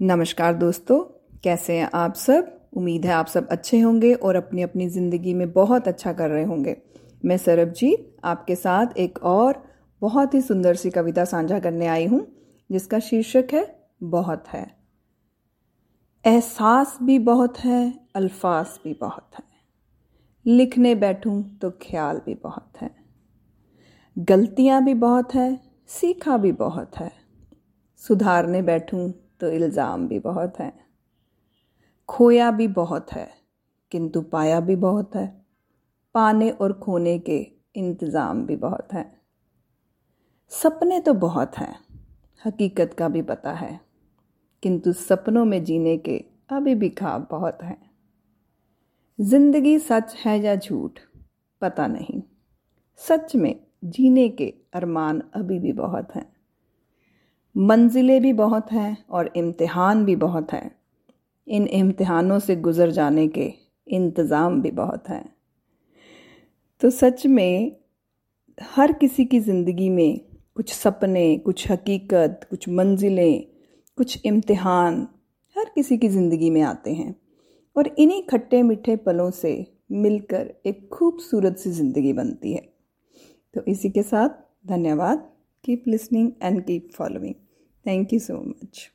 नमस्कार दोस्तों, कैसे हैं आप सब? उम्मीद है आप सब अच्छे होंगे और अपनी अपनी ज़िंदगी में बहुत अच्छा कर रहे होंगे। मैं सरबजीत, आपके साथ एक और बहुत ही सुंदर सी कविता साझा करने आई हूँ, जिसका शीर्षक है, बहुत है। एहसास भी बहुत है अल्फाज भी बहुत है। लिखने बैठूं तो ख्याल भी बहुत है। गलतियाँ भी बहुत है, सीखा भी बहुत है। सुधारने बैठूं तो इल्ज़ाम भी बहुत है। खोया भी बहुत है, किंतु पाया भी बहुत है। पाने और खोने के इंतज़ाम भी बहुत है। सपने तो बहुत हैं, हकीकत का भी पता है, किंतु सपनों में जीने के अभी भी खाब बहुत हैं। ज़िंदगी सच है या झूठ, पता नहीं। सच में जीने के अरमान अभी भी बहुत हैं। मंजिलें भी बहुत हैं और इम्तिहान भी बहुत हैं। इन इम्तिहानों से गुज़र जाने के इंतज़ाम भी बहुत हैं। तो सच में, हर किसी की ज़िंदगी में कुछ सपने, कुछ हकीकत, कुछ मंजिलें, कुछ इम्तिहान हर किसी की ज़िंदगी में आते हैं। और इन्हीं खट्टे मीठे पलों से मिलकर एक खूबसूरत सी ज़िंदगी बनती है। तो इसी के साथ धन्यवाद। Keep listening and keep following. Thank you so much.